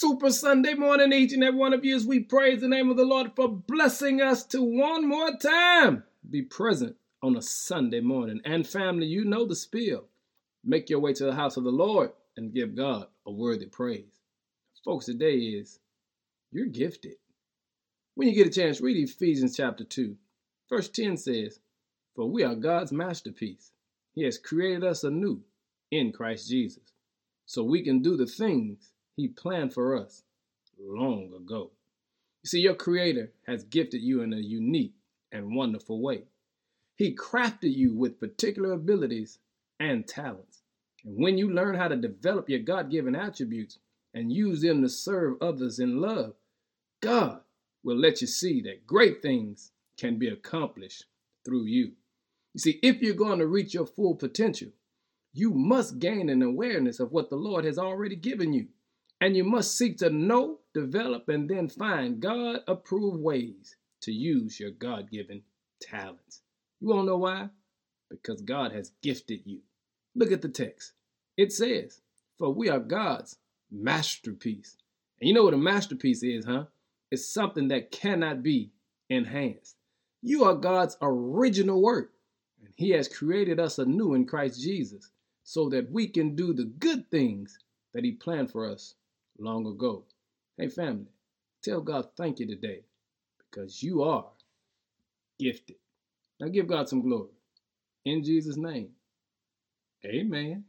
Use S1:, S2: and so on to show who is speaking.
S1: super Sunday morning, each and every one of you, as we praise the name of the Lord for blessing us to one more time be present on a Sunday morning. And family, you know the spiel. Make your way to the house of the Lord and give God a worthy praise. Folks, today is you're gifted. When you get a chance, read Ephesians chapter 2. Verse 10 says, For we are God's masterpiece. He has created us anew in Christ Jesus, so we can do the things He planned for us long ago. You see, your Creator has gifted you in a unique and wonderful way. He crafted you with particular abilities and talents. And when you learn how to develop your God given attributes and use them to serve others in love, God will let you see that great things can be accomplished through you. You see, if you're going to reach your full potential, you must gain an awareness of what the Lord has already given you. And you must seek to know, develop, and then find God approved ways to use your God given talents. You won't know why? Because God has gifted you. Look at the text. It says, For we are God's masterpiece. And you know what a masterpiece is, huh? It's something that cannot be enhanced. You are God's original work, and He has created us anew in Christ Jesus so that we can do the good things that He planned for us long ago. Hey, family, tell God thank you today because you are gifted. Now give God some glory. In Jesus' name, amen.